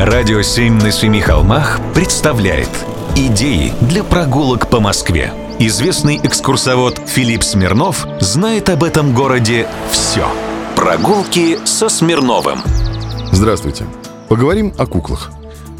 Радио «Семь на семи холмах» представляет Идеи для прогулок по Москве. Известный экскурсовод Филипп Смирнов знает об этом городе все. Прогулки со Смирновым. Здравствуйте. Поговорим о куклах.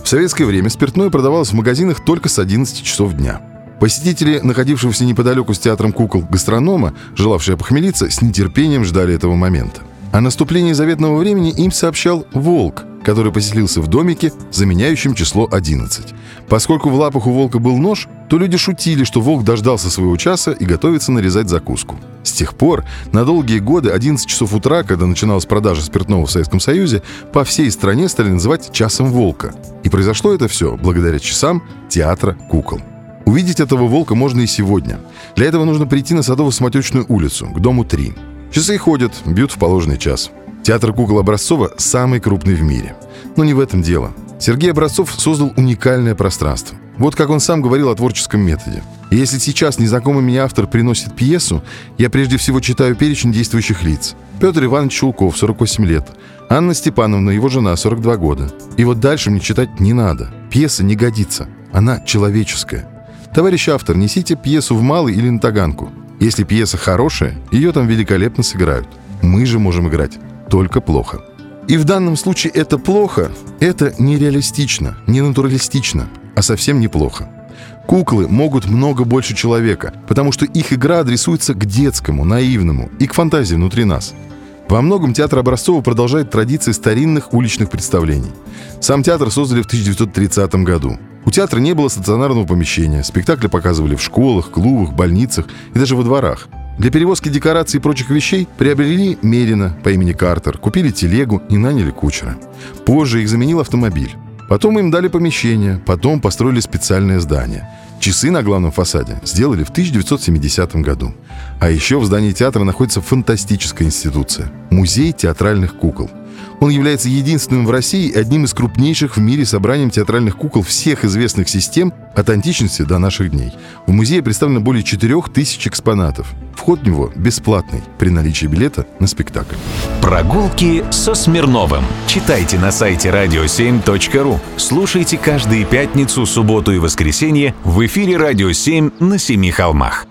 В советское время спиртное продавалось в магазинах только с 11 часов дня. Посетители, находившегося неподалеку с театром кукол гастронома, желавшие похмелиться, с нетерпением ждали этого момента. О наступлении заветного времени им сообщал волк, который поселился в домике, заменяющем число 11. Поскольку в лапах у волка был нож, то люди шутили, что волк дождался своего часа и готовится нарезать закуску. С тех пор, на долгие годы, 11 часов утра, когда начиналась продажа спиртного в Советском Союзе, по всей стране стали называть «часом волка». И произошло это все благодаря часам театра кукол. Увидеть этого волка можно и сегодня. Для этого нужно прийти на Садово-Самотечную улицу, к дому 3. Часы ходят, бьют в положенный час. Театр кукол Образцова самый крупный в мире. Но не в этом дело. Сергей Образцов создал уникальное пространство. Вот как он сам говорил о творческом методе. Если сейчас незнакомый мне автор приносит пьесу, я прежде всего читаю перечень действующих лиц. Петр Иванович Чулков, 48 лет. Анна Степановна, его жена, 42 года. И вот дальше мне читать не надо. Пьеса не годится. Она человеческая. Товарищ автор, несите пьесу в Малый или на Таганку. Если пьеса хорошая, ее там великолепно сыграют. Мы же можем играть только плохо. И в данном случае это плохо, это нереалистично, не натуралистично, а совсем неплохо. Куклы могут много больше человека, потому что их игра адресуется к детскому, наивному и к фантазии внутри нас. Во многом театр Образцова продолжает традиции старинных уличных представлений. Сам театр создали в 1930 году. У театра не было стационарного помещения, спектакли показывали в школах, клубах, больницах и даже во дворах. Для перевозки декораций и прочих вещей приобрели Мерина по имени Картер, купили телегу и наняли кучера. Позже их заменил автомобиль. Потом им дали помещение, потом построили специальное здание. Часы на главном фасаде сделали в 1970 году. А еще в здании театра находится фантастическая институция – Музей театральных кукол – он является единственным в России и одним из крупнейших в мире собранием театральных кукол всех известных систем от античности до наших дней. В музее представлено более 4000 экспонатов. Вход в него бесплатный при наличии билета на спектакль. Прогулки со Смирновым. Читайте на сайте radio7.ru. Слушайте каждые пятницу, субботу и воскресенье в эфире «Радио 7» на Семи холмах.